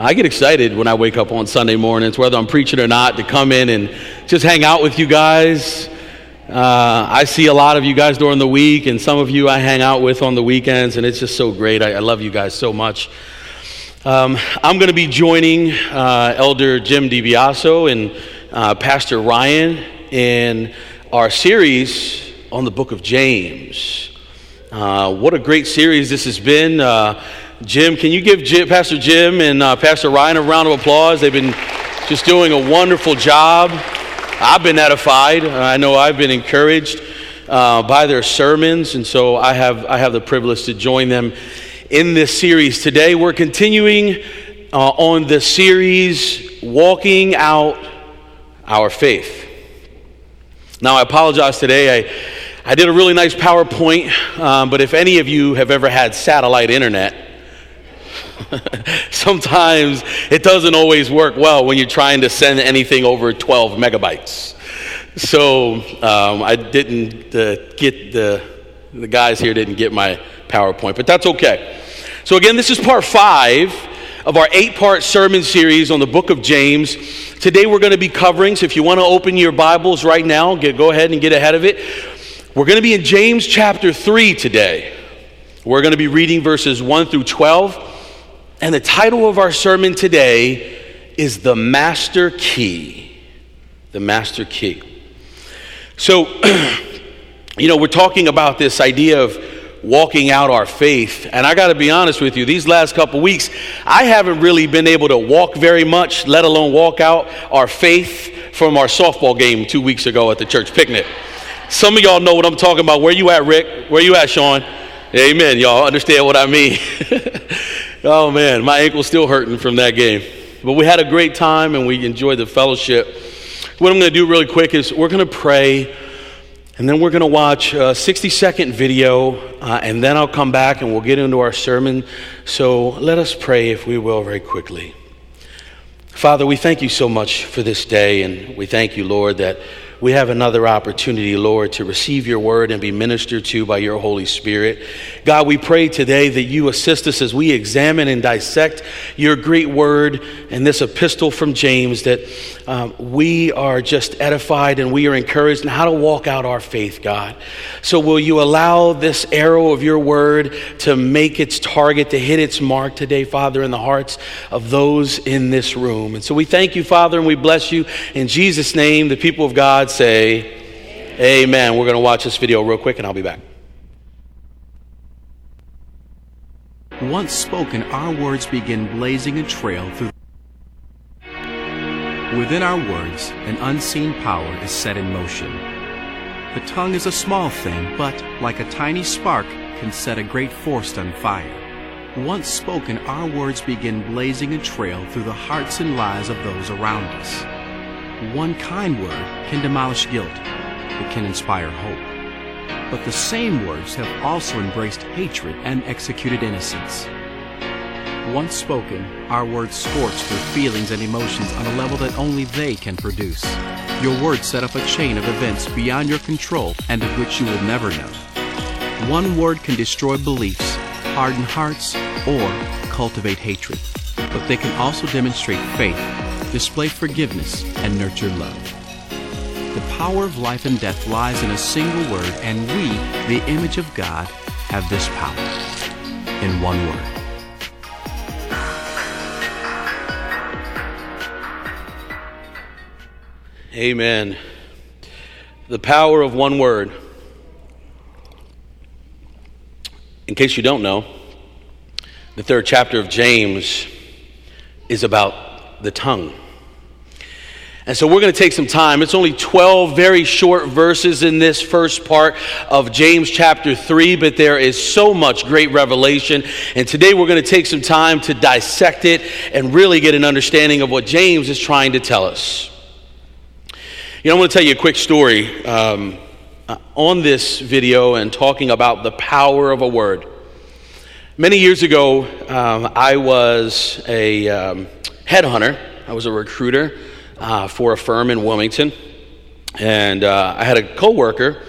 I get excited when I wake up on Sunday mornings, whether I'm preaching or not, to come in and just hang out with you guys. Uh, I see a lot of you guys during the week, and some of you I hang out with on the weekends, and it's just so great. I, I love you guys so much. Um, I'm going to be joining uh, Elder Jim DiBiaso and uh, Pastor Ryan in our series on the book of James. Uh, what a great series this has been. Jim, can you give Jim, Pastor Jim and uh, Pastor Ryan a round of applause? They've been just doing a wonderful job. I've been edified. I know I've been encouraged uh, by their sermons, and so I have, I have the privilege to join them in this series. Today, we're continuing uh, on the series Walking Out Our Faith. Now, I apologize today. I, I did a really nice PowerPoint, um, but if any of you have ever had satellite internet, sometimes it doesn't always work well when you're trying to send anything over 12 megabytes. So um, I didn't uh, get the, the guys here didn't get my PowerPoint, but that's okay. So again, this is part five of our eight part sermon series on the book of James. Today we're going to be covering, so if you want to open your Bibles right now, get, go ahead and get ahead of it. We're going to be in James chapter 3 today. We're going to be reading verses 1 through 12. And the title of our sermon today is The Master Key. The Master Key. So, you know, we're talking about this idea of walking out our faith. And I got to be honest with you, these last couple weeks, I haven't really been able to walk very much, let alone walk out our faith from our softball game two weeks ago at the church picnic. Some of y'all know what I'm talking about. Where you at, Rick? Where you at, Sean? Amen. Y'all understand what I mean. oh man, my ankle's still hurting from that game. But we had a great time and we enjoyed the fellowship. What I'm going to do really quick is we're going to pray and then we're going to watch a 60 second video uh, and then I'll come back and we'll get into our sermon. So let us pray, if we will, very quickly. Father, we thank you so much for this day and we thank you, Lord, that we have another opportunity, Lord, to receive your word and be ministered to by your Holy Spirit. God, we pray today that you assist us as we examine and dissect your great word and this epistle from James, that um, we are just edified and we are encouraged in how to walk out our faith, God. So, will you allow this arrow of your word to make its target, to hit its mark today, Father, in the hearts of those in this room? And so, we thank you, Father, and we bless you. In Jesus' name, the people of God God say, Amen. Amen. We're going to watch this video real quick and I'll be back. Once spoken, our words begin blazing a trail through. Within our words, an unseen power is set in motion. The tongue is a small thing, but, like a tiny spark, can set a great forest on fire. Once spoken, our words begin blazing a trail through the hearts and lives of those around us. One kind word can demolish guilt. It can inspire hope. But the same words have also embraced hatred and executed innocence. Once spoken, our words scorch through feelings and emotions on a level that only they can produce. Your words set up a chain of events beyond your control and of which you will never know. One word can destroy beliefs, harden hearts, or cultivate hatred. But they can also demonstrate faith display forgiveness, and nurture love. The power of life and death lies in a single word, and we, the image of God, have this power in one word. Amen. The power of one word. In case you don't know, the third chapter of James is about the tongue. And so we're going to take some time. It's only 12 very short verses in this first part of James chapter 3, but there is so much great revelation. And today we're going to take some time to dissect it and really get an understanding of what James is trying to tell us. You know, I'm going to tell you a quick story um, uh, on this video and talking about the power of a word. Many years ago, um, I was a. Um, headhunter. I was a recruiter uh, for a firm in Wilmington. And uh, I had a coworker,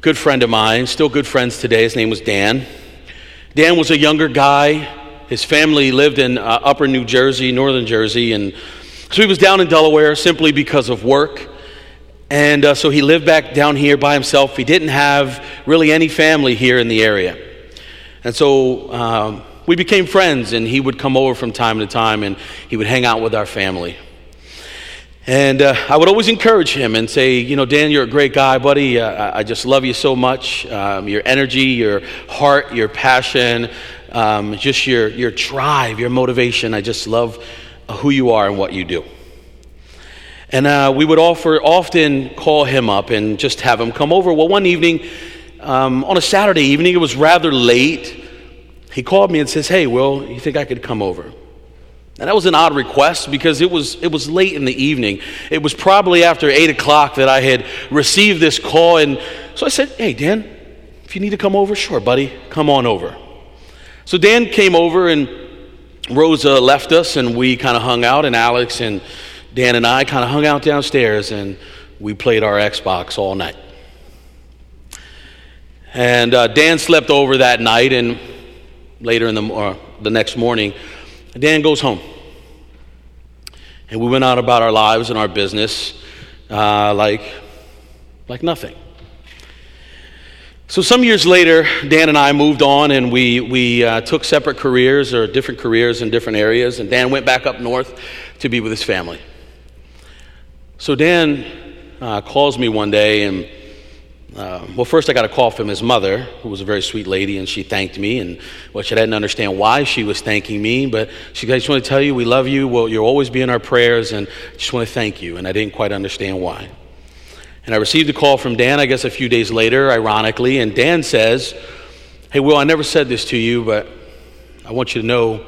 good friend of mine, still good friends today. His name was Dan. Dan was a younger guy, His family lived in uh, upper New Jersey, northern Jersey, and so he was down in Delaware simply because of work. And uh, so he lived back down here by himself. He didn't have really any family here in the area. And so um, we became friends, and he would come over from time to time and he would hang out with our family. And uh, I would always encourage him and say, you know, Dan, you're a great guy, buddy. Uh, I just love you so much. Um, your energy, your heart, your passion, um, just your, your drive, your motivation. I just love who you are and what you do. And uh, we would offer, often call him up and just have him come over. Well, one evening, um, on a Saturday evening, it was rather late. He called me and says, Hey, Will, you think I could come over? And that was an odd request because it was, it was late in the evening. It was probably after 8 o'clock that I had received this call. And so I said, Hey, Dan, if you need to come over, sure, buddy, come on over. So Dan came over and Rosa left us and we kind of hung out. And Alex and Dan and I kind of hung out downstairs and we played our Xbox all night. And uh, Dan slept over that night, and later in the, uh, the next morning, Dan goes home. And we went out about our lives and our business uh, like, like nothing. So, some years later, Dan and I moved on and we, we uh, took separate careers or different careers in different areas. And Dan went back up north to be with his family. So, Dan uh, calls me one day and uh, well, first I got a call from his mother, who was a very sweet lady, and she thanked me. And well, she didn't understand why she was thanking me, but she said, "I just want to tell you we love you. Well, you'll always be in our prayers, and just want to thank you." And I didn't quite understand why. And I received a call from Dan, I guess a few days later, ironically, and Dan says, "Hey, Will, I never said this to you, but I want you to know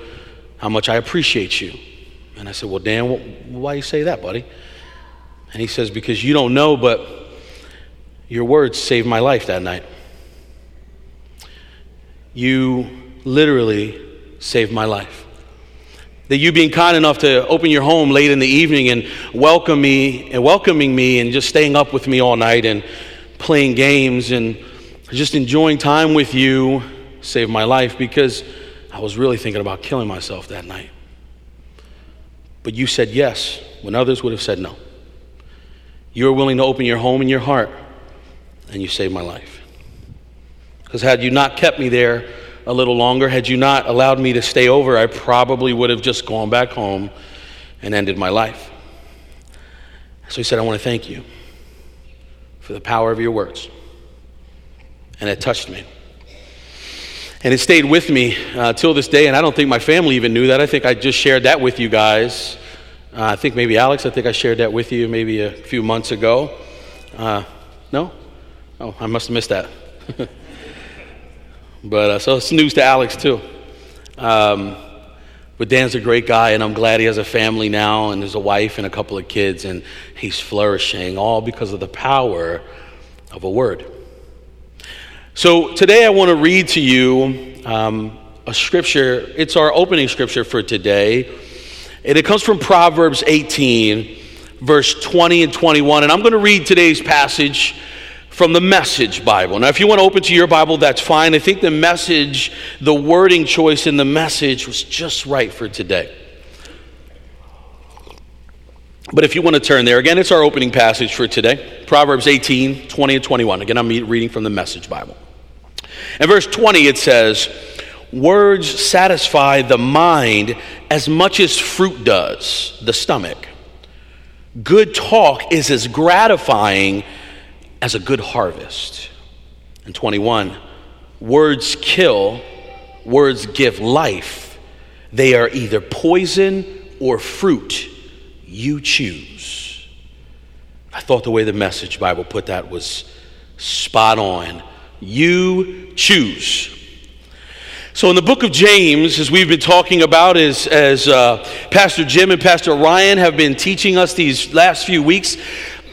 how much I appreciate you." And I said, "Well, Dan, why do you say that, buddy?" And he says, "Because you don't know, but." Your words saved my life that night. You literally saved my life. That you being kind enough to open your home late in the evening and welcome me and welcoming me and just staying up with me all night and playing games and just enjoying time with you saved my life because I was really thinking about killing myself that night. But you said yes when others would have said no. You were willing to open your home and your heart and you saved my life. Because had you not kept me there a little longer, had you not allowed me to stay over, I probably would have just gone back home and ended my life. So he said, I want to thank you for the power of your words. And it touched me. And it stayed with me uh, till this day, and I don't think my family even knew that. I think I just shared that with you guys. Uh, I think maybe Alex, I think I shared that with you maybe a few months ago. Uh, no? Oh, I must have missed that. but uh, so it's news to Alex too. Um, but Dan's a great guy, and I'm glad he has a family now, and there's a wife and a couple of kids, and he's flourishing, all because of the power of a word. So today I want to read to you um, a scripture. It's our opening scripture for today, and it comes from Proverbs 18, verse 20 and 21. And I'm going to read today's passage from the Message Bible. Now, if you want to open to your Bible, that's fine. I think the message, the wording choice in the message was just right for today. But if you want to turn there, again, it's our opening passage for today Proverbs 18, 20, and 21. Again, I'm reading from the Message Bible. In verse 20, it says, Words satisfy the mind as much as fruit does the stomach. Good talk is as gratifying as a good harvest. And 21, words kill, words give life. They are either poison or fruit. You choose. I thought the way the Message Bible put that was spot on. You choose. So, in the book of James, as we've been talking about, as, as uh, Pastor Jim and Pastor Ryan have been teaching us these last few weeks,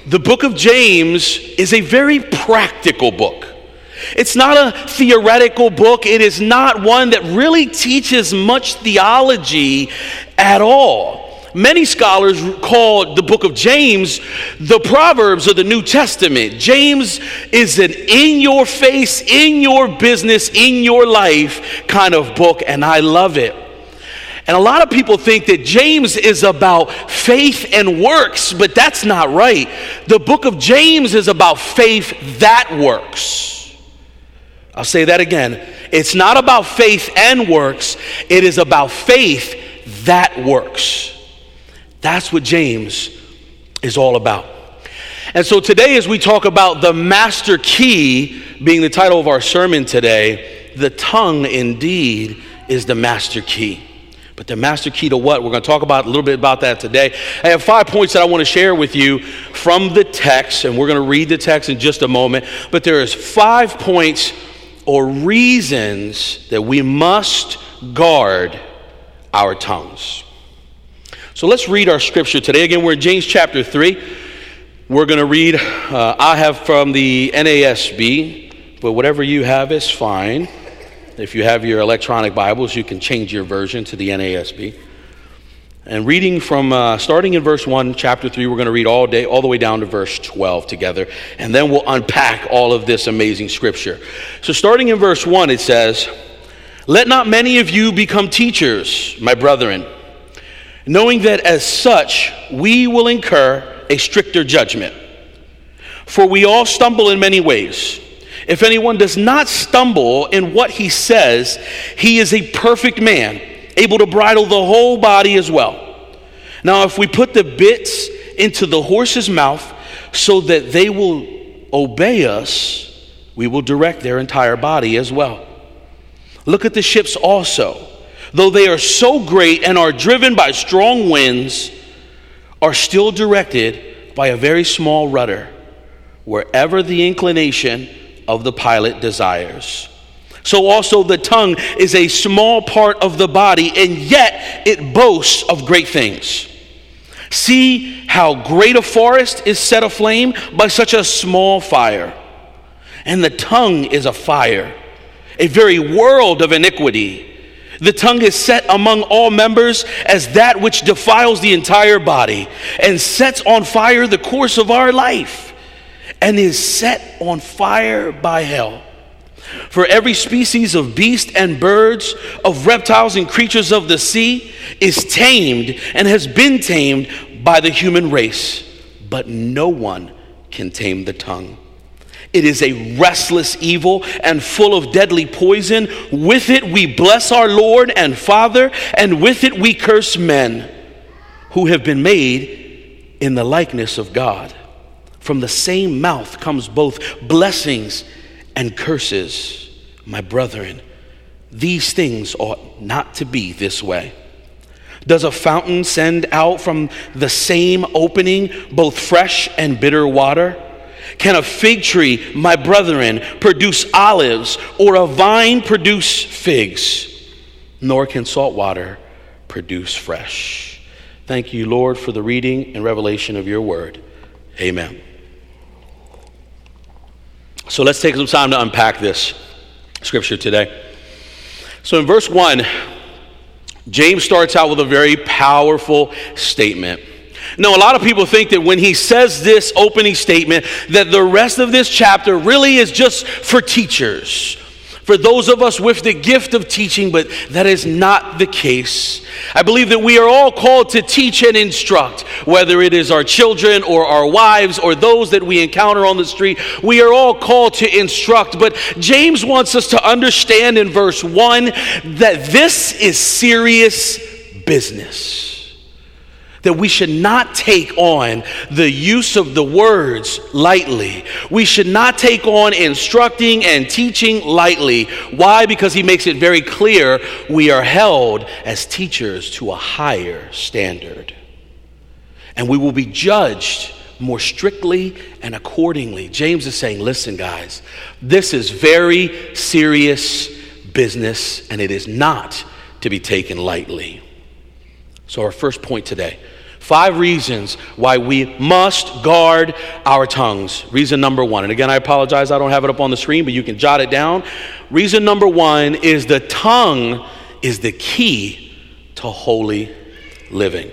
the book of James is a very practical book. It's not a theoretical book. It is not one that really teaches much theology at all. Many scholars call the book of James the Proverbs of the New Testament. James is an in your face, in your business, in your life kind of book, and I love it. And a lot of people think that James is about faith and works, but that's not right. The book of James is about faith that works. I'll say that again. It's not about faith and works, it is about faith that works. That's what James is all about. And so today, as we talk about the master key being the title of our sermon today, the tongue indeed is the master key. But the master key to what? We're going to talk about a little bit about that today. I have five points that I want to share with you from the text, and we're going to read the text in just a moment. But there is five points or reasons that we must guard our tongues. So let's read our scripture today. Again, we're in James chapter 3. We're going to read, uh, I have from the NASB, but whatever you have is fine. If you have your electronic Bibles, you can change your version to the NASB. And reading from, uh, starting in verse 1, chapter 3, we're going to read all day, all the way down to verse 12 together. And then we'll unpack all of this amazing scripture. So, starting in verse 1, it says, Let not many of you become teachers, my brethren, knowing that as such we will incur a stricter judgment. For we all stumble in many ways. If anyone does not stumble in what he says, he is a perfect man, able to bridle the whole body as well. Now, if we put the bits into the horse's mouth so that they will obey us, we will direct their entire body as well. Look at the ships also. Though they are so great and are driven by strong winds, are still directed by a very small rudder, wherever the inclination of the pilot desires. So also the tongue is a small part of the body, and yet it boasts of great things. See how great a forest is set aflame by such a small fire. And the tongue is a fire, a very world of iniquity. The tongue is set among all members as that which defiles the entire body and sets on fire the course of our life and is set on fire by hell. For every species of beast and birds, of reptiles and creatures of the sea is tamed and has been tamed by the human race, but no one can tame the tongue. It is a restless evil and full of deadly poison. With it we bless our Lord and Father, and with it we curse men who have been made in the likeness of God. From the same mouth comes both blessings and curses. My brethren, these things ought not to be this way. Does a fountain send out from the same opening both fresh and bitter water? Can a fig tree, my brethren, produce olives, or a vine produce figs? Nor can salt water produce fresh. Thank you, Lord, for the reading and revelation of your word. Amen. So let's take some time to unpack this scripture today. So in verse 1, James starts out with a very powerful statement. Now, a lot of people think that when he says this opening statement, that the rest of this chapter really is just for teachers for those of us with the gift of teaching, but that is not the case. I believe that we are all called to teach and instruct, whether it is our children or our wives or those that we encounter on the street. We are all called to instruct, but James wants us to understand in verse 1 that this is serious business that we should not take on the use of the words lightly. We should not take on instructing and teaching lightly. Why? Because he makes it very clear we are held as teachers to a higher standard. And we will be judged more strictly and accordingly. James is saying, listen, guys, this is very serious business and it is not to be taken lightly. So, our first point today Five reasons why we must guard our tongues. Reason number one, and again, I apologize, I don't have it up on the screen, but you can jot it down. Reason number one is the tongue is the key to holy living.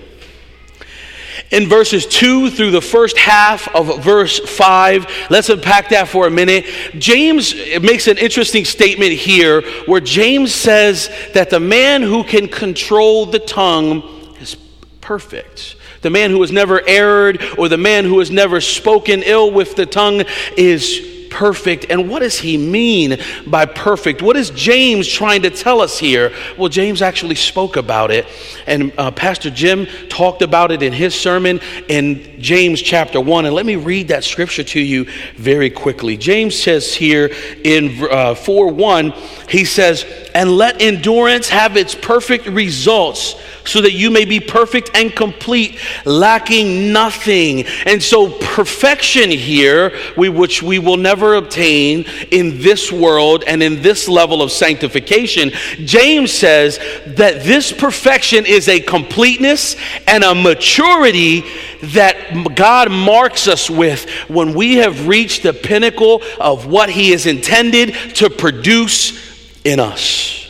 in verses 2 through the first half of verse 5. Let's unpack that for a minute. James makes an interesting statement here where James says that the man who can control the tongue is perfect. The man who has never erred or the man who has never spoken ill with the tongue is perfect. And what does he mean by perfect? What is James trying to tell us here? Well, James actually spoke about it, and uh, Pastor Jim talked about it in his sermon in James chapter 1. And let me read that scripture to you very quickly. James says here in uh, 4 1, he says, And let endurance have its perfect results so that you may be perfect and complete, lacking nothing. And so, perfection here, we, which we will never obtain in this world and in this level of sanctification, James says that this perfection is a completeness and a maturity that God marks us with when we have reached the pinnacle of what He is intended to produce in us.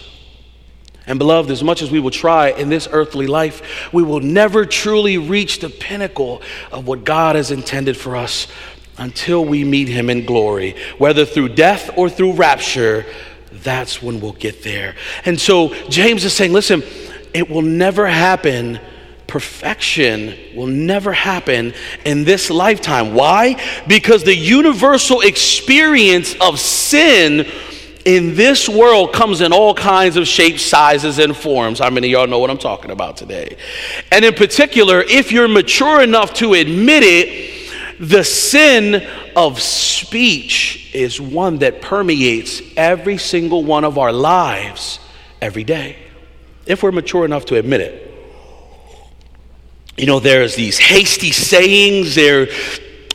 And beloved, as much as we will try in this earthly life, we will never truly reach the pinnacle of what God has intended for us until we meet Him in glory. Whether through death or through rapture, that's when we'll get there. And so James is saying, listen, it will never happen. Perfection will never happen in this lifetime. Why? Because the universal experience of sin in this world comes in all kinds of shapes, sizes, and forms. How many y'all know what I'm talking about today? And in particular, if you're mature enough to admit it, the sin of speech is one that permeates every single one of our lives every day. If we're mature enough to admit it. You know, there's these hasty sayings, there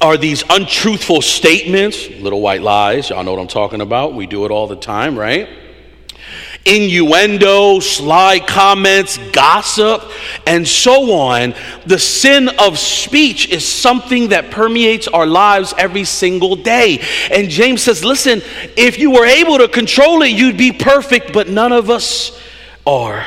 are these untruthful statements, little white lies. Y'all know what I'm talking about. We do it all the time, right? Innuendo, sly comments, gossip, and so on. The sin of speech is something that permeates our lives every single day. And James says, listen, if you were able to control it, you'd be perfect, but none of us are.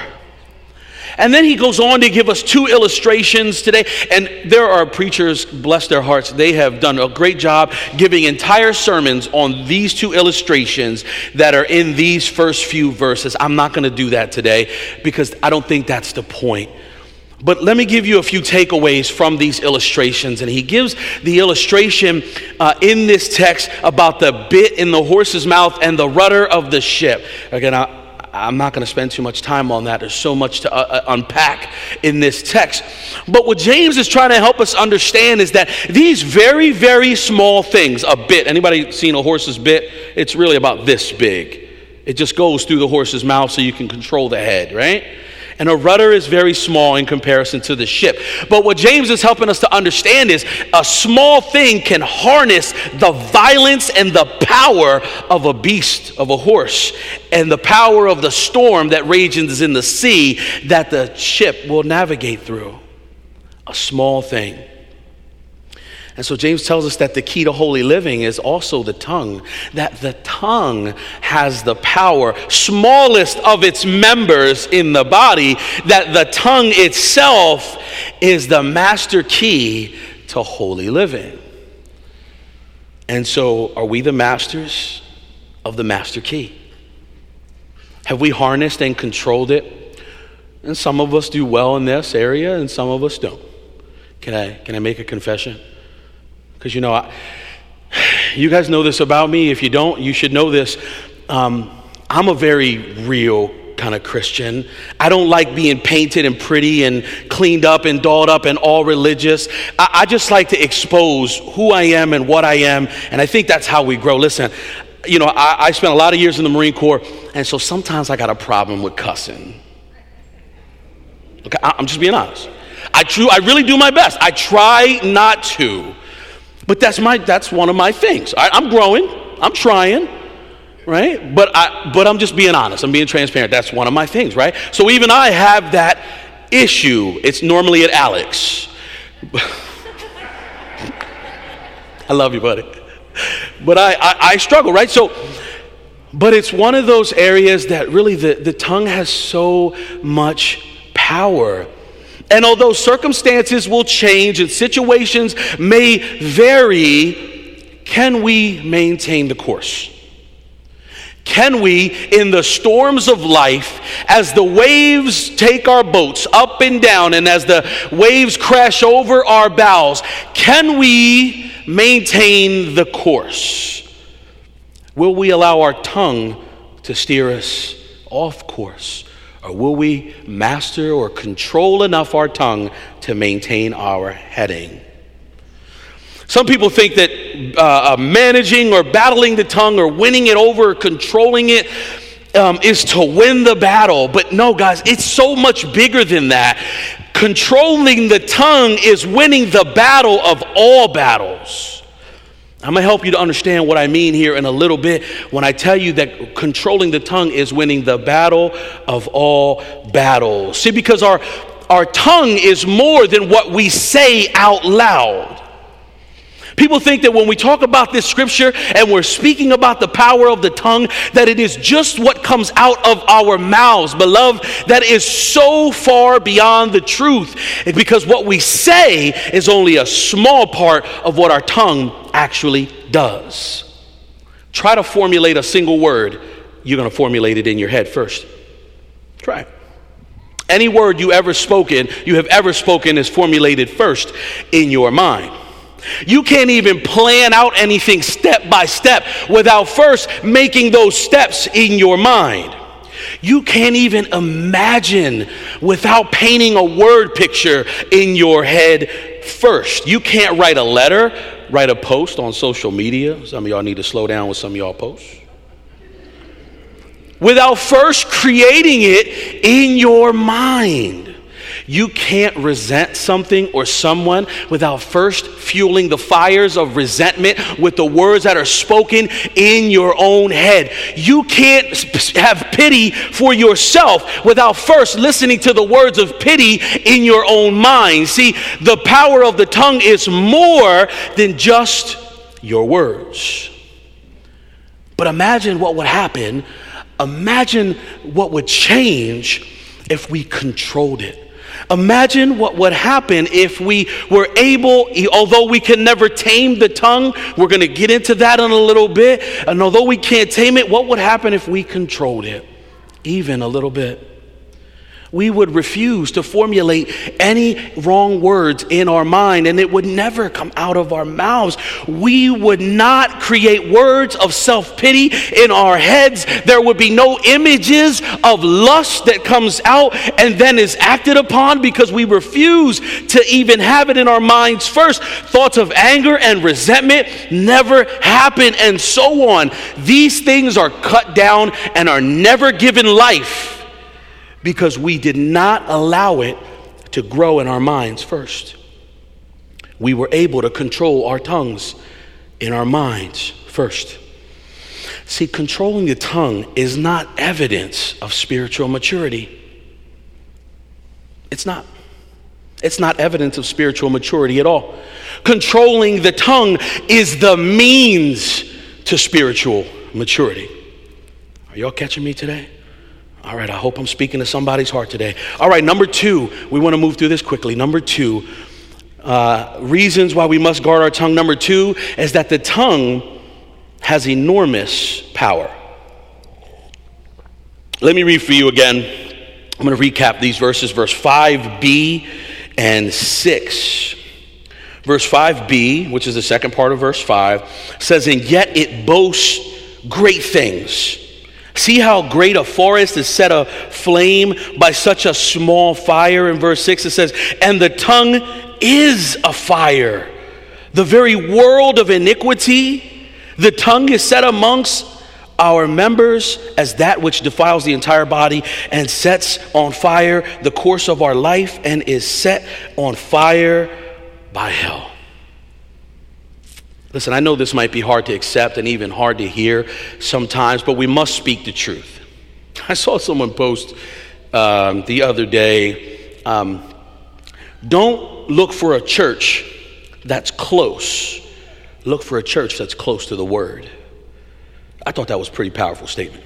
And then he goes on to give us two illustrations today. And there are preachers, bless their hearts, they have done a great job giving entire sermons on these two illustrations that are in these first few verses. I'm not going to do that today because I don't think that's the point. But let me give you a few takeaways from these illustrations. And he gives the illustration uh, in this text about the bit in the horse's mouth and the rudder of the ship. Again, I, I'm not going to spend too much time on that. There's so much to uh, uh, unpack in this text. But what James is trying to help us understand is that these very, very small things, a bit, anybody seen a horse's bit? It's really about this big. It just goes through the horse's mouth so you can control the head, right? And a rudder is very small in comparison to the ship. But what James is helping us to understand is a small thing can harness the violence and the power of a beast, of a horse, and the power of the storm that rages in the sea that the ship will navigate through. A small thing. And so James tells us that the key to holy living is also the tongue, that the tongue has the power, smallest of its members in the body, that the tongue itself is the master key to holy living. And so, are we the masters of the master key? Have we harnessed and controlled it? And some of us do well in this area, and some of us don't. Can I, can I make a confession? Because, you know, I, you guys know this about me. If you don't, you should know this. Um, I'm a very real kind of Christian. I don't like being painted and pretty and cleaned up and dolled up and all religious. I, I, just like to expose who I am and what I am, and I think that's how we grow. Listen, you know, I, I spent a lot of years in the Marine Corps, and so sometimes I got a problem with cussing. Okay, I, I'm just being honest. I, true, I really do my best. I try not to. But that's my that's one of my things. I, I'm growing. I'm trying right? But I but I'm just being honest. I'm being transparent. That's one of my things, right? So even I have that issue. It's normally at Alex. I love you, buddy. But I, I, I struggle, right? So but it's one of those areas that really the, the tongue has so much power And although circumstances will change and situations may vary, can we maintain the course? Can we, in the storms of life, as the waves take our boats up and down, and as the waves crash over our bows, can we maintain the course? Will we allow our tongue to steer us off course? Or will we master or control enough our tongue to maintain our heading? Some people think that uh, uh, managing or battling the tongue or winning it over or controlling it um, is to win the battle. But no, guys, it's so much bigger than that. Controlling the tongue is winning the battle of all battles. I'm going to help you to understand what I mean here in a little bit when I tell you that controlling the tongue is winning the battle of all battles. See, because our, our tongue is more than what we say out loud. People think that when we talk about this scripture and we're speaking about the power of the tongue, that it is just what comes out of our mouths. Beloved, that is so far beyond the truth because what we say is only a small part of what our tongue actually does. Try to formulate a single word, you're going to formulate it in your head first. Try. Any word you ever spoken, you have ever spoken is formulated first in your mind. You can't even plan out anything step by step without first making those steps in your mind. You can't even imagine without painting a word picture in your head first. You can't write a letter, write a post on social media. Some of y'all need to slow down with some of y'all posts. Without first creating it in your mind. You can't resent something or someone without first fueling the fires of resentment with the words that are spoken in your own head. You can't have pity for yourself without first listening to the words of pity in your own mind. See, the power of the tongue is more than just your words. But imagine what would happen. Imagine what would change if we controlled it. Imagine what would happen if we were able, although we can never tame the tongue, we're going to get into that in a little bit. And although we can't tame it, what would happen if we controlled it even a little bit? We would refuse to formulate any wrong words in our mind and it would never come out of our mouths. We would not create words of self pity in our heads. There would be no images of lust that comes out and then is acted upon because we refuse to even have it in our minds first. Thoughts of anger and resentment never happen and so on. These things are cut down and are never given life because we did not allow it to grow in our minds first. We were able to control our tongues in our minds first. See, controlling the tongue is not evidence of spiritual maturity. It's not. It's not evidence of spiritual maturity at all. Controlling the tongue is the means to spiritual maturity. Are y'all catching me today? All right, I hope I'm speaking to somebody's heart today. All right, number two, we want to move through this quickly. Number two, uh, reasons why we must guard our tongue. Number two is that the tongue has enormous power. Let me read for you again. I'm going to recap these verses, verse 5b and 6. Verse 5b, which is the second part of verse 5, says, And yet it boasts great things. See how great a forest is set aflame by such a small fire. In verse 6, it says, And the tongue is a fire, the very world of iniquity. The tongue is set amongst our members as that which defiles the entire body and sets on fire the course of our life and is set on fire by hell. Listen, I know this might be hard to accept and even hard to hear sometimes, but we must speak the truth. I saw someone post um, the other day um, don't look for a church that's close, look for a church that's close to the Word. I thought that was a pretty powerful statement.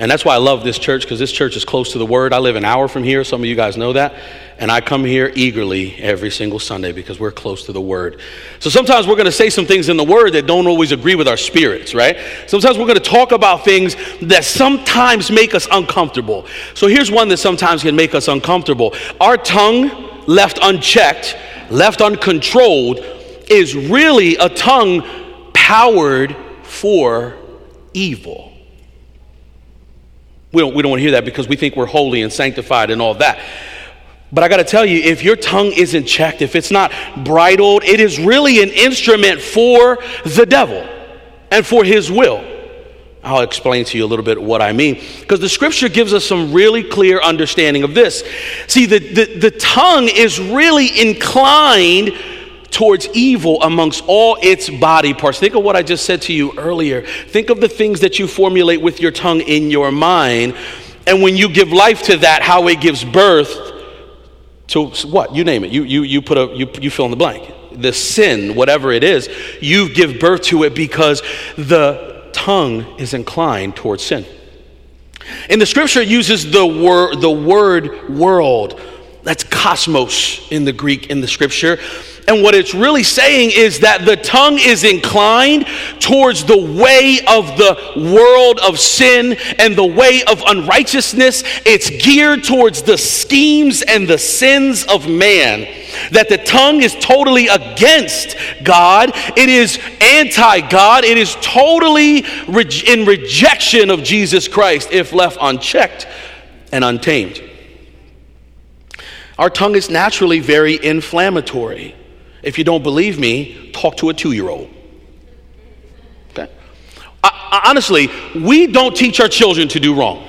And that's why I love this church because this church is close to the Word. I live an hour from here. Some of you guys know that. And I come here eagerly every single Sunday because we're close to the Word. So sometimes we're going to say some things in the Word that don't always agree with our spirits, right? Sometimes we're going to talk about things that sometimes make us uncomfortable. So here's one that sometimes can make us uncomfortable. Our tongue, left unchecked, left uncontrolled, is really a tongue powered for evil. We don't, we don't want to hear that because we think we're holy and sanctified and all that. But I got to tell you, if your tongue isn't checked, if it's not bridled, it is really an instrument for the devil and for his will. I'll explain to you a little bit what I mean. Because the scripture gives us some really clear understanding of this. See, the, the, the tongue is really inclined towards evil amongst all its body parts. Think of what I just said to you earlier. Think of the things that you formulate with your tongue in your mind. And when you give life to that, how it gives birth to what? You name it. You, you, you, put a, you, you fill in the blank. The sin, whatever it is, you give birth to it because the tongue is inclined towards sin. And the scripture uses the word, the word world. That's cosmos in the Greek in the scripture. And what it's really saying is that the tongue is inclined towards the way of the world of sin and the way of unrighteousness. It's geared towards the schemes and the sins of man. That the tongue is totally against God, it is anti God, it is totally in rejection of Jesus Christ if left unchecked and untamed. Our tongue is naturally very inflammatory. If you don't believe me, talk to a two year old. Okay? Honestly, we don't teach our children to do wrong.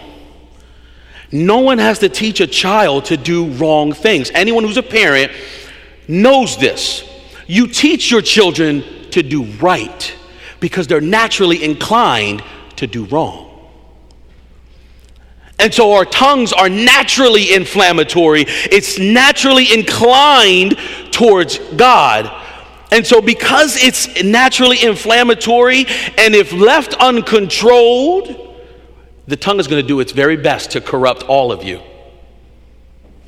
No one has to teach a child to do wrong things. Anyone who's a parent knows this. You teach your children to do right because they're naturally inclined to do wrong. And so our tongues are naturally inflammatory. It's naturally inclined towards God. And so, because it's naturally inflammatory and if left uncontrolled, the tongue is going to do its very best to corrupt all of you,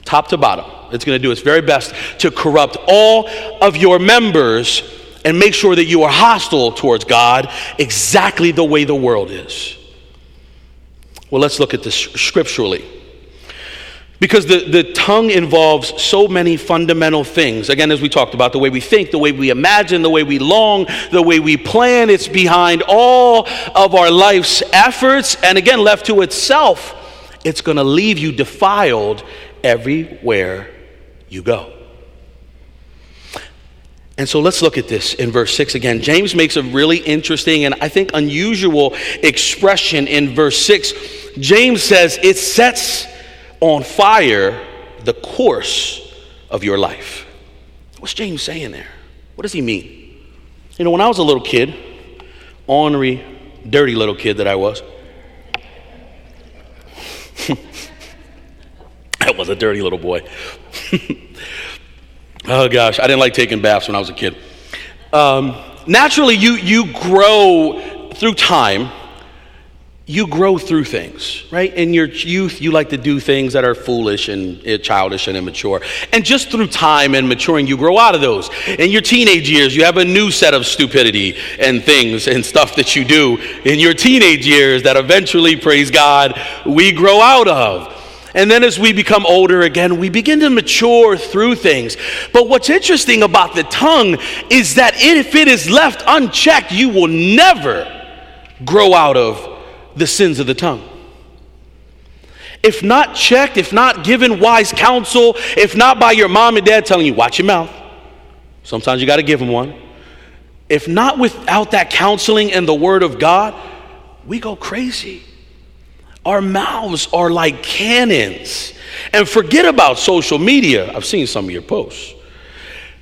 top to bottom. It's going to do its very best to corrupt all of your members and make sure that you are hostile towards God exactly the way the world is. Well, let's look at this scripturally. Because the, the tongue involves so many fundamental things. Again, as we talked about, the way we think, the way we imagine, the way we long, the way we plan, it's behind all of our life's efforts. And again, left to itself, it's going to leave you defiled everywhere you go. And so let's look at this in verse 6 again. James makes a really interesting and I think unusual expression in verse 6. James says it sets on fire the course of your life. What's James saying there? What does he mean? You know, when I was a little kid, ornery, dirty little kid that I was, I was a dirty little boy. Oh gosh, I didn't like taking baths when I was a kid. Um, naturally, you, you grow through time. You grow through things, right? In your youth, you like to do things that are foolish and uh, childish and immature. And just through time and maturing, you grow out of those. In your teenage years, you have a new set of stupidity and things and stuff that you do in your teenage years that eventually, praise God, we grow out of. And then as we become older again, we begin to mature through things. But what's interesting about the tongue is that if it is left unchecked, you will never grow out of the sins of the tongue. If not checked, if not given wise counsel, if not by your mom and dad telling you, watch your mouth, sometimes you got to give them one. If not without that counseling and the word of God, we go crazy. Our mouths are like cannons. And forget about social media. I've seen some of your posts.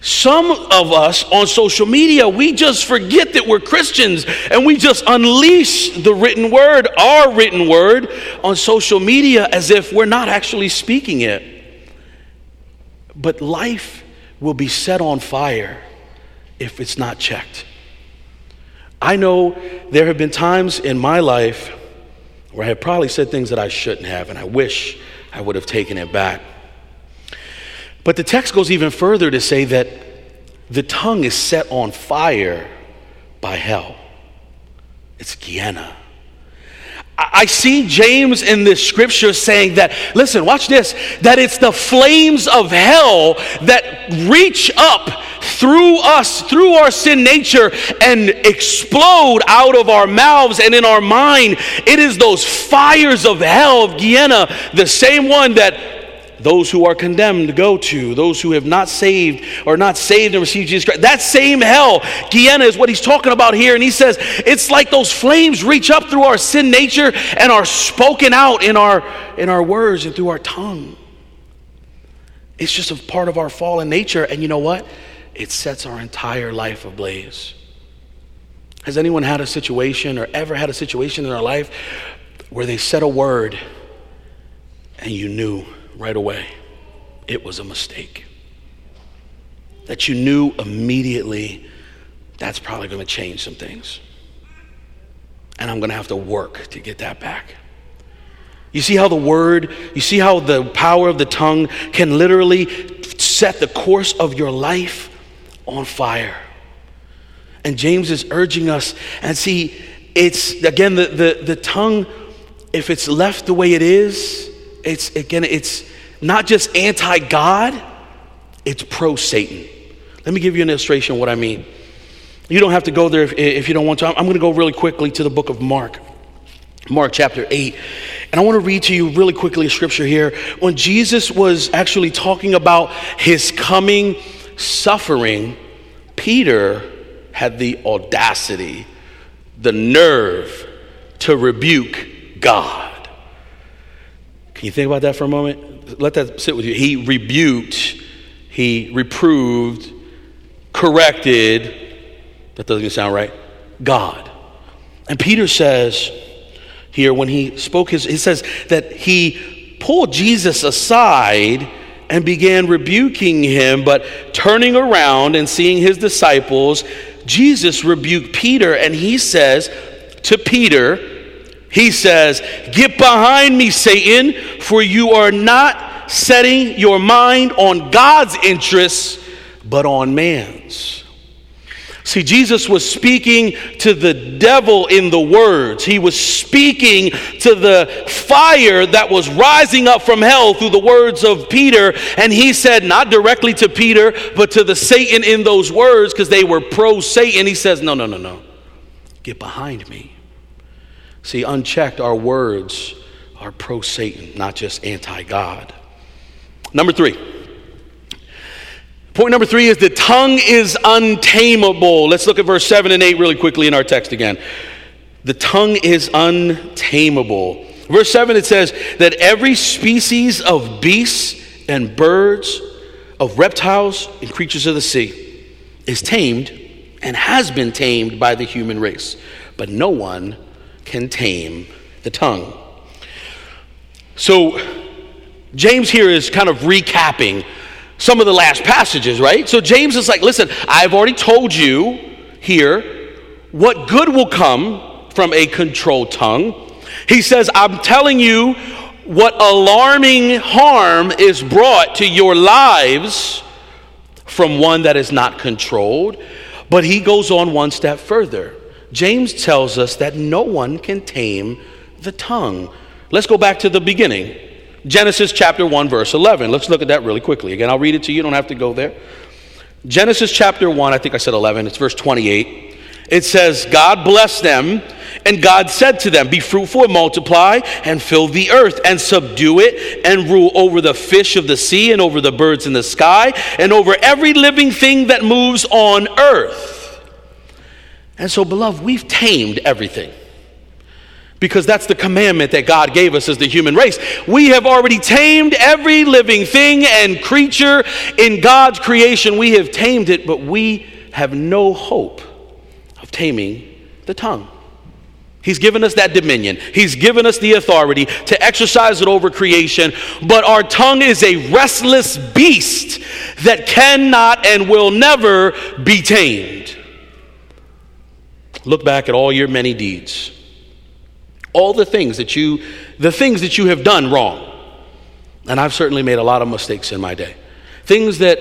Some of us on social media, we just forget that we're Christians and we just unleash the written word, our written word, on social media as if we're not actually speaking it. But life will be set on fire if it's not checked. I know there have been times in my life where I had probably said things that I shouldn't have, and I wish I would have taken it back. But the text goes even further to say that the tongue is set on fire by hell. It's Gehenna. I see James in this scripture saying that, listen, watch this, that it's the flames of hell that reach up through us, through our sin nature, and explode out of our mouths and in our mind. It is those fires of hell of Gehenna, the same one that those who are condemned go to, those who have not saved or not saved and received Jesus Christ. That same hell, Gehenna, is what he's talking about here. And he says it's like those flames reach up through our sin nature and are spoken out in our, in our words and through our tongue. It's just a part of our fallen nature. And you know what? It sets our entire life ablaze. Has anyone had a situation or ever had a situation in their life where they said a word and you knew? right away it was a mistake. That you knew immediately that's probably going to change some things. And I'm going to have to work to get that back. You see how the word, you see how the power of the tongue can literally set the course of your life on fire. And James is urging us, and see, it's again the, the, the tongue, if it's left the way it is, it's again, it's not just anti God, it's pro Satan. Let me give you an illustration of what I mean. You don't have to go there if, if you don't want to. I'm going to go really quickly to the book of Mark. Mark chapter 8. And I want to read to you really quickly a scripture here. When Jesus was actually talking about his coming suffering, Peter had the audacity, the nerve to rebuke God. Can you think about that for a moment? Let that sit with you. He rebuked, he reproved, corrected. That doesn't even sound right. God. And Peter says here, when he spoke his, he says that he pulled Jesus aside and began rebuking him, but turning around and seeing his disciples, Jesus rebuked Peter and he says to Peter, he says, Get behind me, Satan, for you are not setting your mind on God's interests, but on man's. See, Jesus was speaking to the devil in the words. He was speaking to the fire that was rising up from hell through the words of Peter. And he said, not directly to Peter, but to the Satan in those words, because they were pro Satan. He says, No, no, no, no. Get behind me. See, unchecked, our words are pro Satan, not just anti God. Number three. Point number three is the tongue is untamable. Let's look at verse 7 and 8 really quickly in our text again. The tongue is untamable. Verse 7 it says that every species of beasts and birds, of reptiles and creatures of the sea is tamed and has been tamed by the human race, but no one can tame the tongue. So, James here is kind of recapping some of the last passages, right? So, James is like, listen, I've already told you here what good will come from a controlled tongue. He says, I'm telling you what alarming harm is brought to your lives from one that is not controlled. But he goes on one step further. James tells us that no one can tame the tongue. Let's go back to the beginning. Genesis chapter 1, verse 11. Let's look at that really quickly. Again, I'll read it to you. You don't have to go there. Genesis chapter 1, I think I said 11, it's verse 28. It says, God blessed them, and God said to them, Be fruitful and multiply, and fill the earth, and subdue it, and rule over the fish of the sea, and over the birds in the sky, and over every living thing that moves on earth. And so, beloved, we've tamed everything because that's the commandment that God gave us as the human race. We have already tamed every living thing and creature in God's creation. We have tamed it, but we have no hope of taming the tongue. He's given us that dominion. He's given us the authority to exercise it over creation. But our tongue is a restless beast that cannot and will never be tamed. Look back at all your many deeds. All the things that you, the things that you have done wrong. And I've certainly made a lot of mistakes in my day. Things that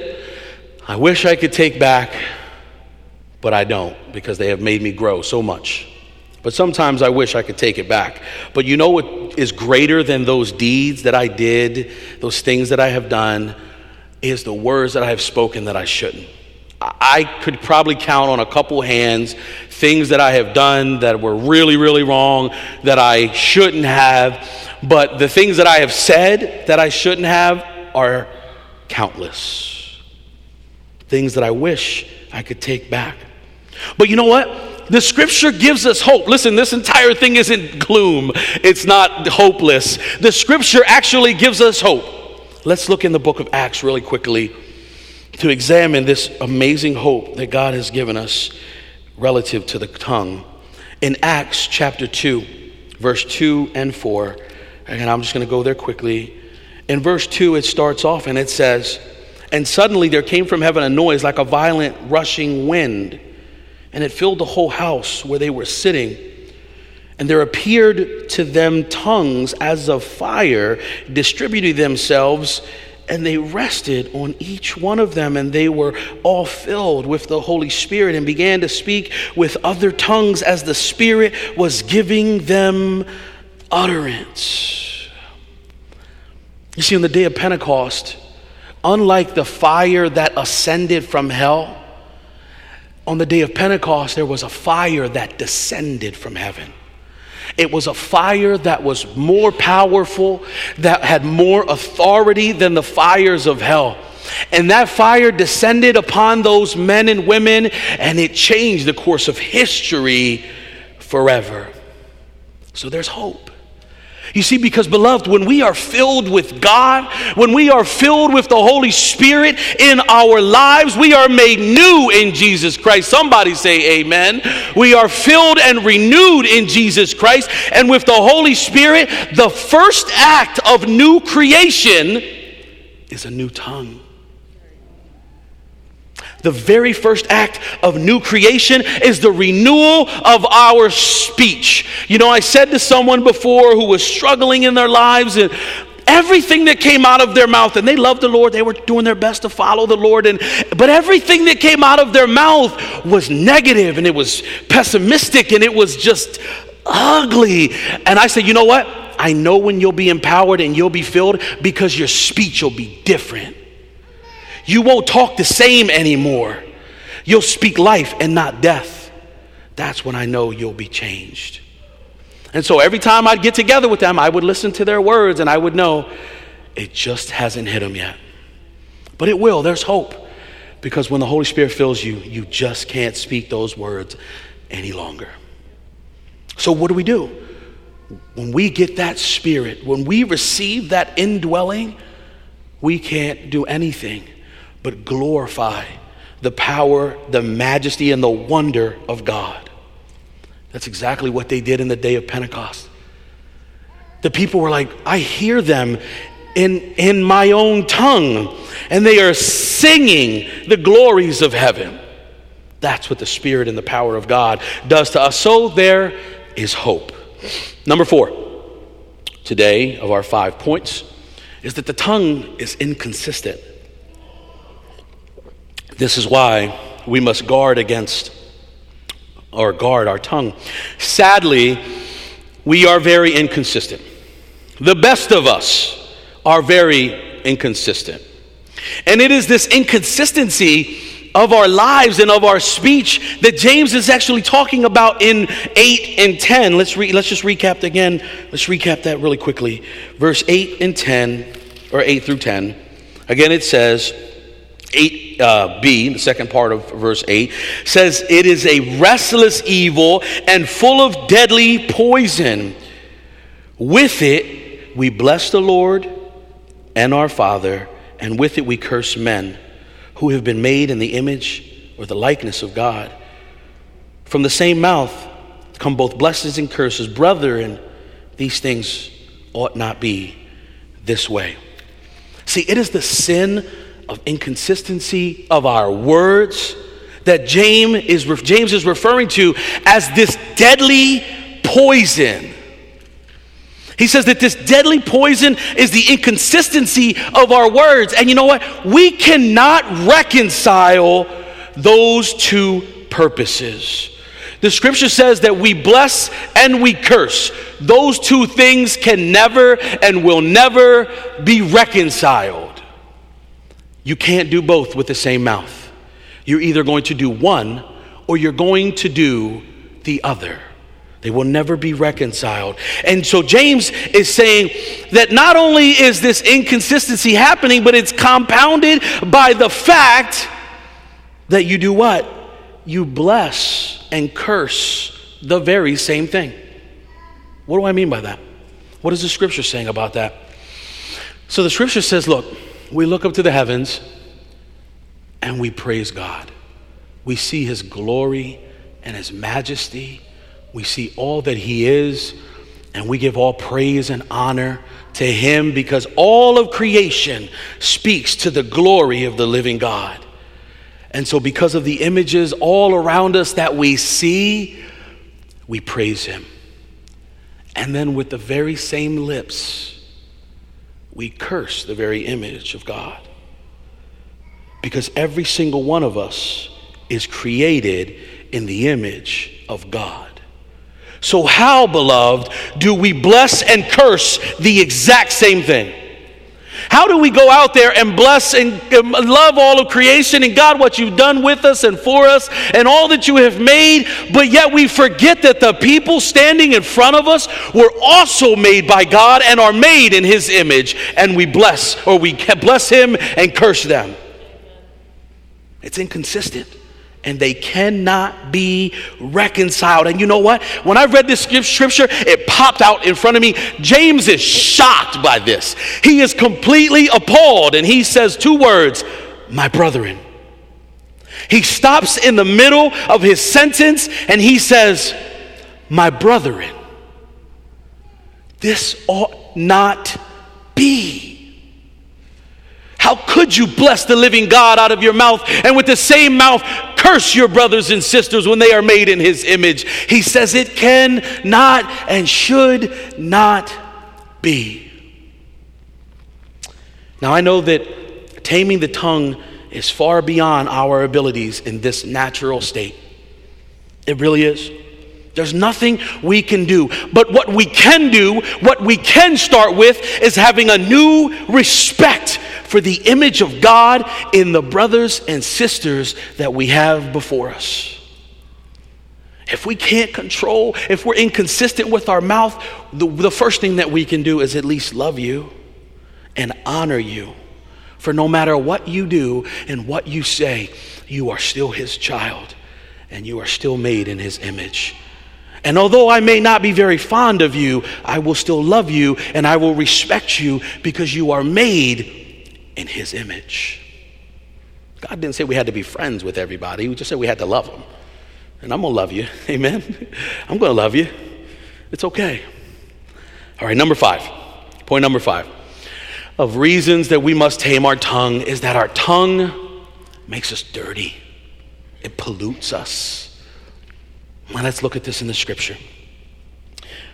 I wish I could take back, but I don't because they have made me grow so much. But sometimes I wish I could take it back. But you know what is greater than those deeds that I did, those things that I have done, is the words that I have spoken that I shouldn't. I could probably count on a couple hands things that I have done that were really, really wrong, that I shouldn't have. But the things that I have said that I shouldn't have are countless. Things that I wish I could take back. But you know what? The scripture gives us hope. Listen, this entire thing isn't gloom, it's not hopeless. The scripture actually gives us hope. Let's look in the book of Acts really quickly to examine this amazing hope that God has given us relative to the tongue. In Acts chapter 2, verse 2 and 4, and I'm just going to go there quickly. In verse 2, it starts off and it says, And suddenly there came from heaven a noise like a violent rushing wind, and it filled the whole house where they were sitting. And there appeared to them tongues as of fire, distributing themselves and they rested on each one of them, and they were all filled with the Holy Spirit and began to speak with other tongues as the Spirit was giving them utterance. You see, on the day of Pentecost, unlike the fire that ascended from hell, on the day of Pentecost, there was a fire that descended from heaven. It was a fire that was more powerful, that had more authority than the fires of hell. And that fire descended upon those men and women, and it changed the course of history forever. So there's hope. You see, because beloved, when we are filled with God, when we are filled with the Holy Spirit in our lives, we are made new in Jesus Christ. Somebody say amen. We are filled and renewed in Jesus Christ. And with the Holy Spirit, the first act of new creation is a new tongue. The very first act of new creation is the renewal of our speech. You know, I said to someone before who was struggling in their lives and everything that came out of their mouth and they loved the lord they were doing their best to follow the lord and but everything that came out of their mouth was negative and it was pessimistic and it was just ugly. And i said you know what? I know when you'll be empowered and you'll be filled because your speech will be different you won't talk the same anymore. You'll speak life and not death. That's when I know you'll be changed. And so every time I'd get together with them, I would listen to their words and I would know it just hasn't hit them yet. But it will, there's hope. Because when the Holy Spirit fills you, you just can't speak those words any longer. So, what do we do? When we get that spirit, when we receive that indwelling, we can't do anything but glorify the power, the majesty, and the wonder of God. That's exactly what they did in the day of Pentecost. The people were like, I hear them in, in my own tongue, and they are singing the glories of heaven. That's what the Spirit and the power of God does to us. So there is hope. Number four, today of our five points, is that the tongue is inconsistent. This is why we must guard against or guard our tongue. Sadly, we are very inconsistent. The best of us are very inconsistent. And it is this inconsistency of our lives and of our speech that James is actually talking about in 8 and 10. Let's, re- let's just recap again. Let's recap that really quickly. Verse 8 and 10, or 8 through 10. Again, it says, 8b, uh, the second part of verse 8, says, It is a restless evil and full of deadly poison. With it we bless the Lord and our Father, and with it we curse men who have been made in the image or the likeness of God. From the same mouth come both blessings and curses. Brethren, these things ought not be this way. See, it is the sin of inconsistency of our words that James is, James is referring to as this deadly poison. He says that this deadly poison is the inconsistency of our words. And you know what? We cannot reconcile those two purposes. The scripture says that we bless and we curse. Those two things can never and will never be reconciled. You can't do both with the same mouth. You're either going to do one or you're going to do the other. They will never be reconciled. And so James is saying that not only is this inconsistency happening, but it's compounded by the fact that you do what? You bless and curse the very same thing. What do I mean by that? What is the scripture saying about that? So the scripture says, look, we look up to the heavens and we praise God. We see his glory and his majesty we see all that He is, and we give all praise and honor to Him because all of creation speaks to the glory of the living God. And so, because of the images all around us that we see, we praise Him. And then, with the very same lips, we curse the very image of God. Because every single one of us is created in the image of God. So, how, beloved, do we bless and curse the exact same thing? How do we go out there and bless and love all of creation and God, what you've done with us and for us and all that you have made, but yet we forget that the people standing in front of us were also made by God and are made in His image, and we bless or we bless Him and curse them? It's inconsistent and they cannot be reconciled. And you know what? When I read this scripture, it popped out in front of me. James is shocked by this. He is completely appalled, and he says two words My brethren. He stops in the middle of his sentence and he says, My brethren. This ought not be. How could you bless the living God out of your mouth and with the same mouth curse your brothers and sisters when they are made in his image? He says it can not and should not be. Now, I know that taming the tongue is far beyond our abilities in this natural state. It really is. There's nothing we can do. But what we can do, what we can start with, is having a new respect for the image of God in the brothers and sisters that we have before us. If we can't control, if we're inconsistent with our mouth, the, the first thing that we can do is at least love you and honor you. For no matter what you do and what you say, you are still His child and you are still made in His image. And although I may not be very fond of you, I will still love you and I will respect you because you are made in His image. God didn't say we had to be friends with everybody, He just said we had to love them. And I'm going to love you. Amen. I'm going to love you. It's okay. All right, number five. Point number five of reasons that we must tame our tongue is that our tongue makes us dirty, it pollutes us. Now let's look at this in the scripture.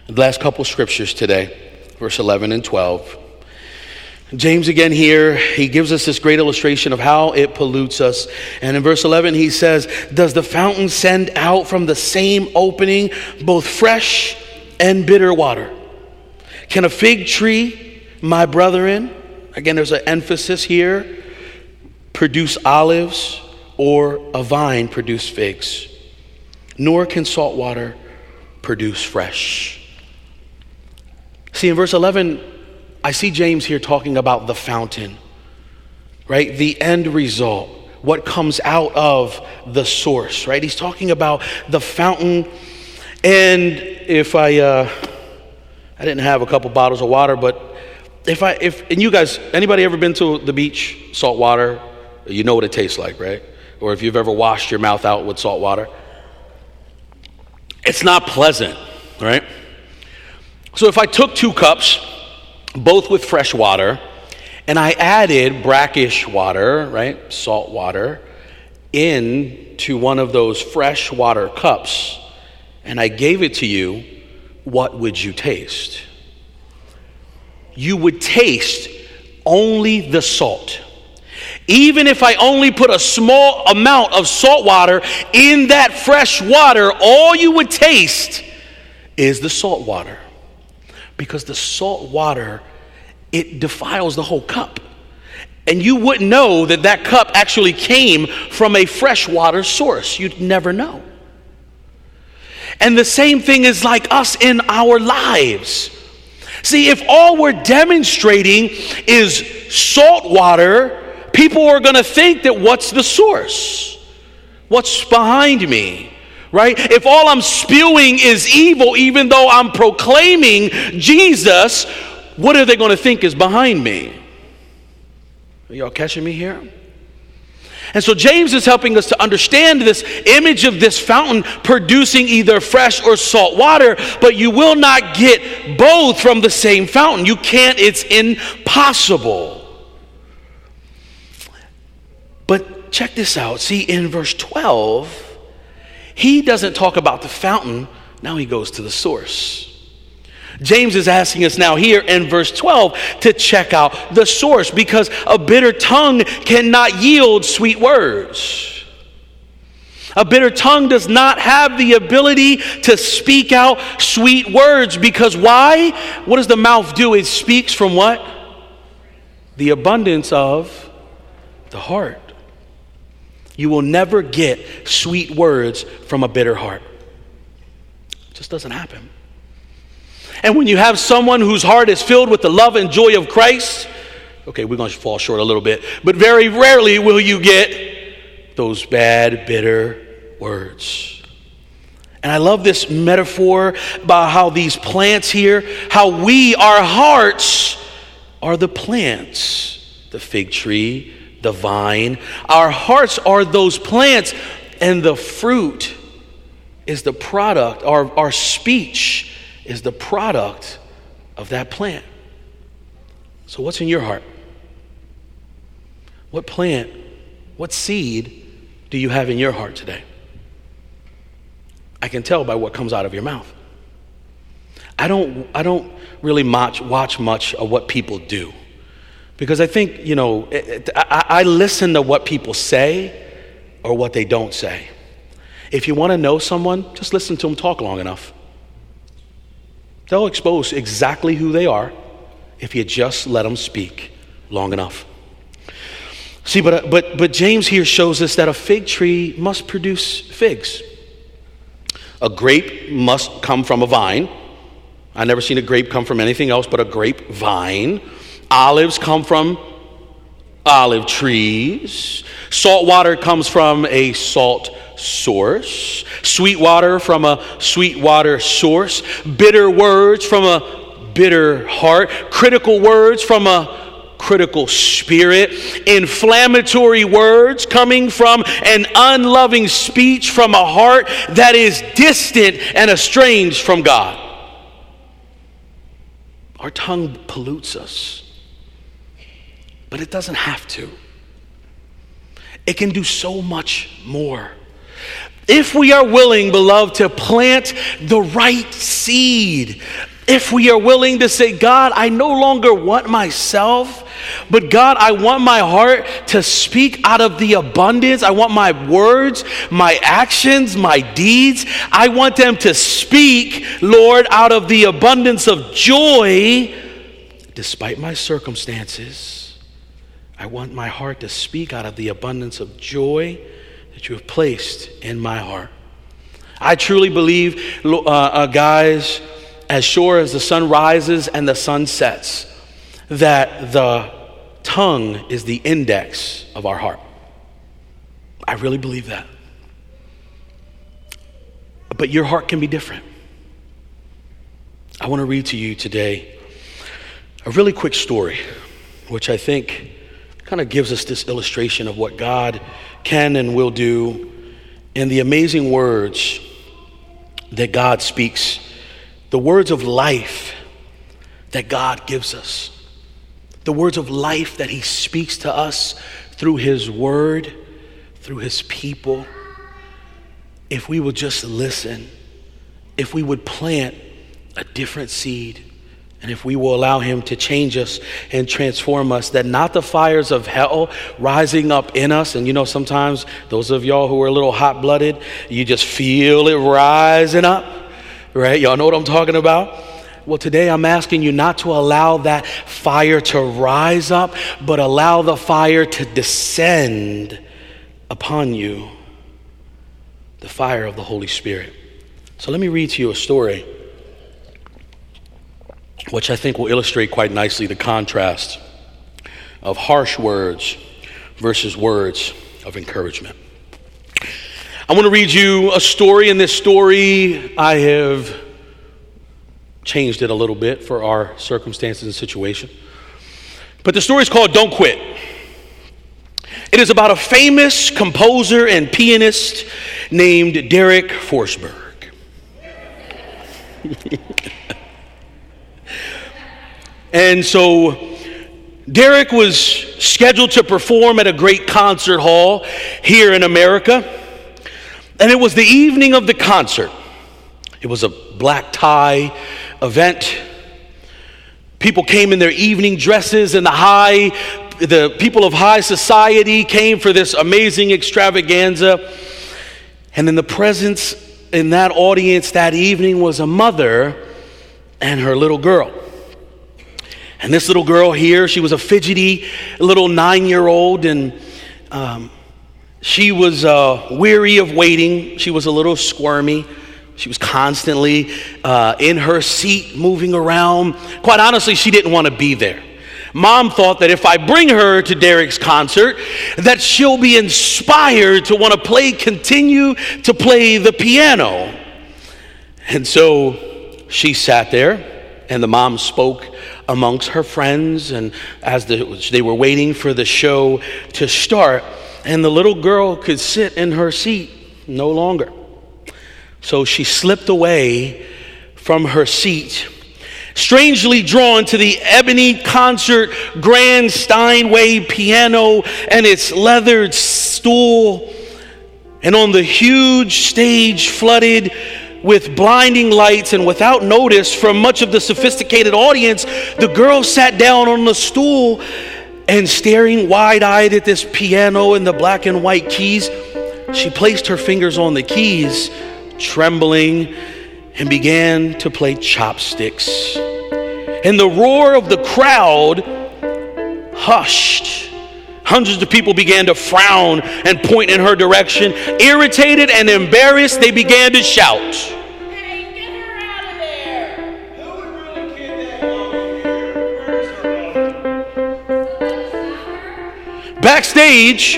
The last couple scriptures today, verse 11 and 12. James again here, he gives us this great illustration of how it pollutes us. And in verse 11, he says, Does the fountain send out from the same opening both fresh and bitter water? Can a fig tree, my brethren, again, there's an emphasis here, produce olives or a vine produce figs? Nor can salt water produce fresh. See, in verse 11, I see James here talking about the fountain, right? The end result, what comes out of the source, right? He's talking about the fountain. And if I, uh, I didn't have a couple bottles of water, but if I, if, and you guys, anybody ever been to the beach, salt water? You know what it tastes like, right? Or if you've ever washed your mouth out with salt water it's not pleasant, right? So if I took two cups, both with fresh water, and I added brackish water, right, salt water, into one of those fresh water cups, and I gave it to you, what would you taste? you would taste only the salt. Even if I only put a small amount of salt water in that fresh water, all you would taste is the salt water. Because the salt water, it defiles the whole cup. And you wouldn't know that that cup actually came from a freshwater source. You'd never know. And the same thing is like us in our lives. See, if all we're demonstrating is salt water, people are going to think that what's the source? What's behind me? Right? If all I'm spewing is evil, even though I'm proclaiming Jesus, what are they going to think is behind me? Are y'all catching me here? And so James is helping us to understand this image of this fountain producing either fresh or salt water, but you will not get both from the same fountain. You can't, it's impossible. Check this out. See, in verse 12, he doesn't talk about the fountain, now he goes to the source. James is asking us now here in verse 12 to check out the source because a bitter tongue cannot yield sweet words. A bitter tongue does not have the ability to speak out sweet words because why? What does the mouth do? It speaks from what? The abundance of the heart. You will never get sweet words from a bitter heart. It just doesn't happen. And when you have someone whose heart is filled with the love and joy of Christ, okay, we're going to fall short a little bit, but very rarely will you get those bad, bitter words. And I love this metaphor about how these plants here, how we, our hearts, are the plants, the fig tree, the vine. Our hearts are those plants, and the fruit is the product, our, our speech is the product of that plant. So, what's in your heart? What plant, what seed do you have in your heart today? I can tell by what comes out of your mouth. I don't, I don't really watch, watch much of what people do because I think, you know, it, it, I, I listen to what people say or what they don't say. If you want to know someone, just listen to them talk long enough. They'll expose exactly who they are if you just let them speak long enough. See, but, uh, but, but James here shows us that a fig tree must produce figs. A grape must come from a vine. I've never seen a grape come from anything else but a grape vine. Olives come from olive trees. Salt water comes from a salt source. Sweet water from a sweet water source. Bitter words from a bitter heart. Critical words from a critical spirit, inflammatory words coming from an unloving speech from a heart that is distant and estranged from God. Our tongue pollutes us but it doesn't have to. It can do so much more. If we are willing, beloved, to plant the right seed, if we are willing to say, God, I no longer want myself, but God, I want my heart to speak out of the abundance. I want my words, my actions, my deeds, I want them to speak, Lord, out of the abundance of joy, despite my circumstances. I want my heart to speak out of the abundance of joy that you have placed in my heart. I truly believe, uh, uh, guys, as sure as the sun rises and the sun sets, that the tongue is the index of our heart. I really believe that. But your heart can be different. I want to read to you today a really quick story, which I think kind of gives us this illustration of what God can and will do in the amazing words that God speaks, the words of life that God gives us, the words of life that He speaks to us through His Word, through His people. If we would just listen, if we would plant a different seed And if we will allow Him to change us and transform us, that not the fires of hell rising up in us, and you know, sometimes those of y'all who are a little hot blooded, you just feel it rising up, right? Y'all know what I'm talking about? Well, today I'm asking you not to allow that fire to rise up, but allow the fire to descend upon you the fire of the Holy Spirit. So let me read to you a story which I think will illustrate quite nicely the contrast of harsh words versus words of encouragement. I want to read you a story. In this story, I have changed it a little bit for our circumstances and situation. But the story is called Don't Quit. It is about a famous composer and pianist named Derek Forsberg. And so Derek was scheduled to perform at a great concert hall here in America. And it was the evening of the concert. It was a black tie event. People came in their evening dresses, and the high, the people of high society came for this amazing extravaganza. And in the presence in that audience that evening was a mother and her little girl. And this little girl here, she was a fidgety little nine year old, and um, she was uh, weary of waiting. She was a little squirmy. She was constantly uh, in her seat, moving around. Quite honestly, she didn't want to be there. Mom thought that if I bring her to Derek's concert, that she'll be inspired to want to play, continue to play the piano. And so she sat there, and the mom spoke amongst her friends, and as the, they were waiting for the show to start, and the little girl could sit in her seat no longer. So she slipped away from her seat, strangely drawn to the ebony concert grand Steinway piano and its leathered stool. And on the huge stage flooded with blinding lights and without notice from much of the sophisticated audience, the girl sat down on the stool and staring wide eyed at this piano and the black and white keys, she placed her fingers on the keys, trembling, and began to play chopsticks. And the roar of the crowd hushed. Hundreds of people began to frown and point in her direction. Irritated and embarrassed, they began to shout. Backstage,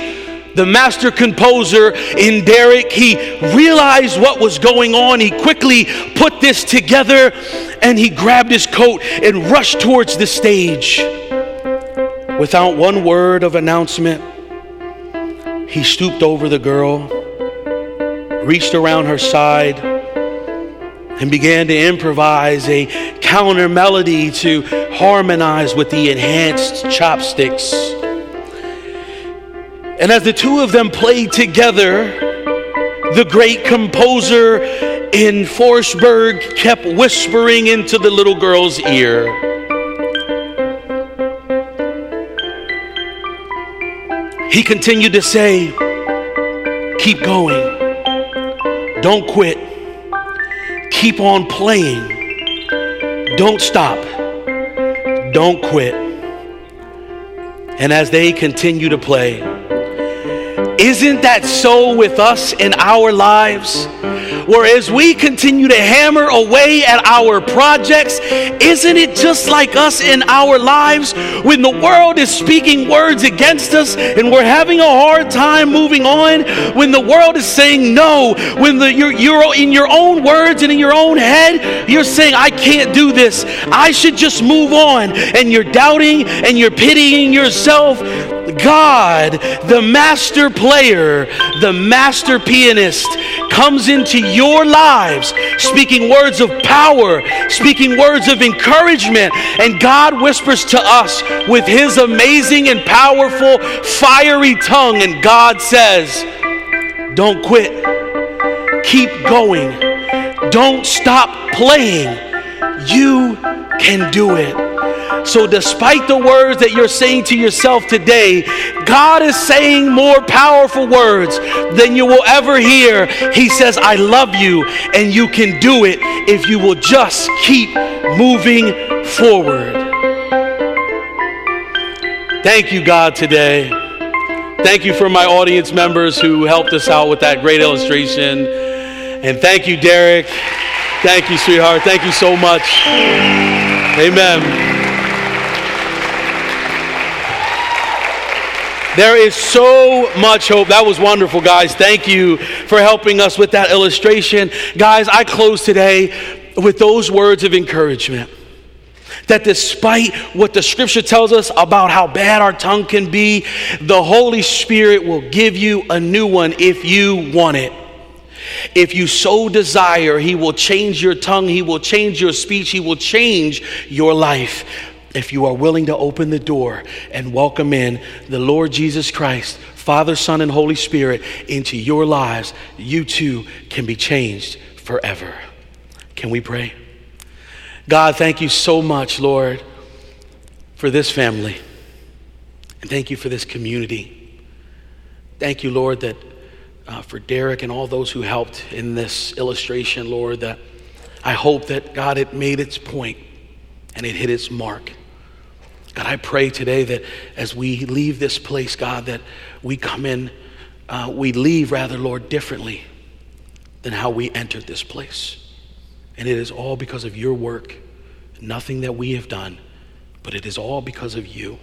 the master composer in Derek, he realized what was going on. He quickly put this together and he grabbed his coat and rushed towards the stage. Without one word of announcement, he stooped over the girl, reached around her side, and began to improvise a counter melody to harmonize with the enhanced chopsticks. And as the two of them played together, the great composer in Forsberg kept whispering into the little girl's ear. He continued to say, Keep going. Don't quit. Keep on playing. Don't stop. Don't quit. And as they continue to play, isn't that so with us in our lives? Whereas we continue to hammer away at our projects, isn't it just like us in our lives when the world is speaking words against us and we're having a hard time moving on? When the world is saying no, when the, you're, you're in your own words and in your own head, you're saying, I can't do this. I should just move on. And you're doubting and you're pitying yourself. God, the master player, the master pianist, comes into your lives speaking words of power, speaking words of encouragement. And God whispers to us with his amazing and powerful, fiery tongue. And God says, Don't quit, keep going, don't stop playing. You can do it. So, despite the words that you're saying to yourself today, God is saying more powerful words than you will ever hear. He says, I love you, and you can do it if you will just keep moving forward. Thank you, God, today. Thank you for my audience members who helped us out with that great illustration. And thank you, Derek. Thank you, sweetheart. Thank you so much. Amen. There is so much hope. That was wonderful, guys. Thank you for helping us with that illustration. Guys, I close today with those words of encouragement that despite what the scripture tells us about how bad our tongue can be, the Holy Spirit will give you a new one if you want it. If you so desire, He will change your tongue, He will change your speech, He will change your life if you are willing to open the door and welcome in the Lord Jesus Christ, Father, Son, and Holy Spirit into your lives, you too can be changed forever. Can we pray? God, thank you so much, Lord, for this family. And thank you for this community. Thank you, Lord, that uh, for Derek and all those who helped in this illustration, Lord, that I hope that, God, it made its point and it hit its mark. God, I pray today that as we leave this place, God, that we come in, uh, we leave rather, Lord, differently than how we entered this place. And it is all because of your work, nothing that we have done, but it is all because of you.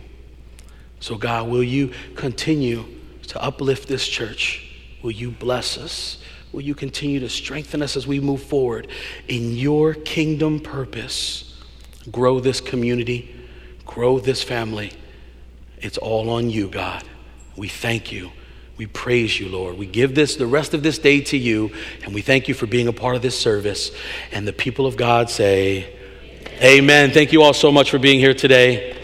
So, God, will you continue to uplift this church? Will you bless us? Will you continue to strengthen us as we move forward in your kingdom purpose? Grow this community grow this family. It's all on you, God. We thank you. We praise you, Lord. We give this the rest of this day to you, and we thank you for being a part of this service. And the people of God say, Amen. Thank you all so much for being here today.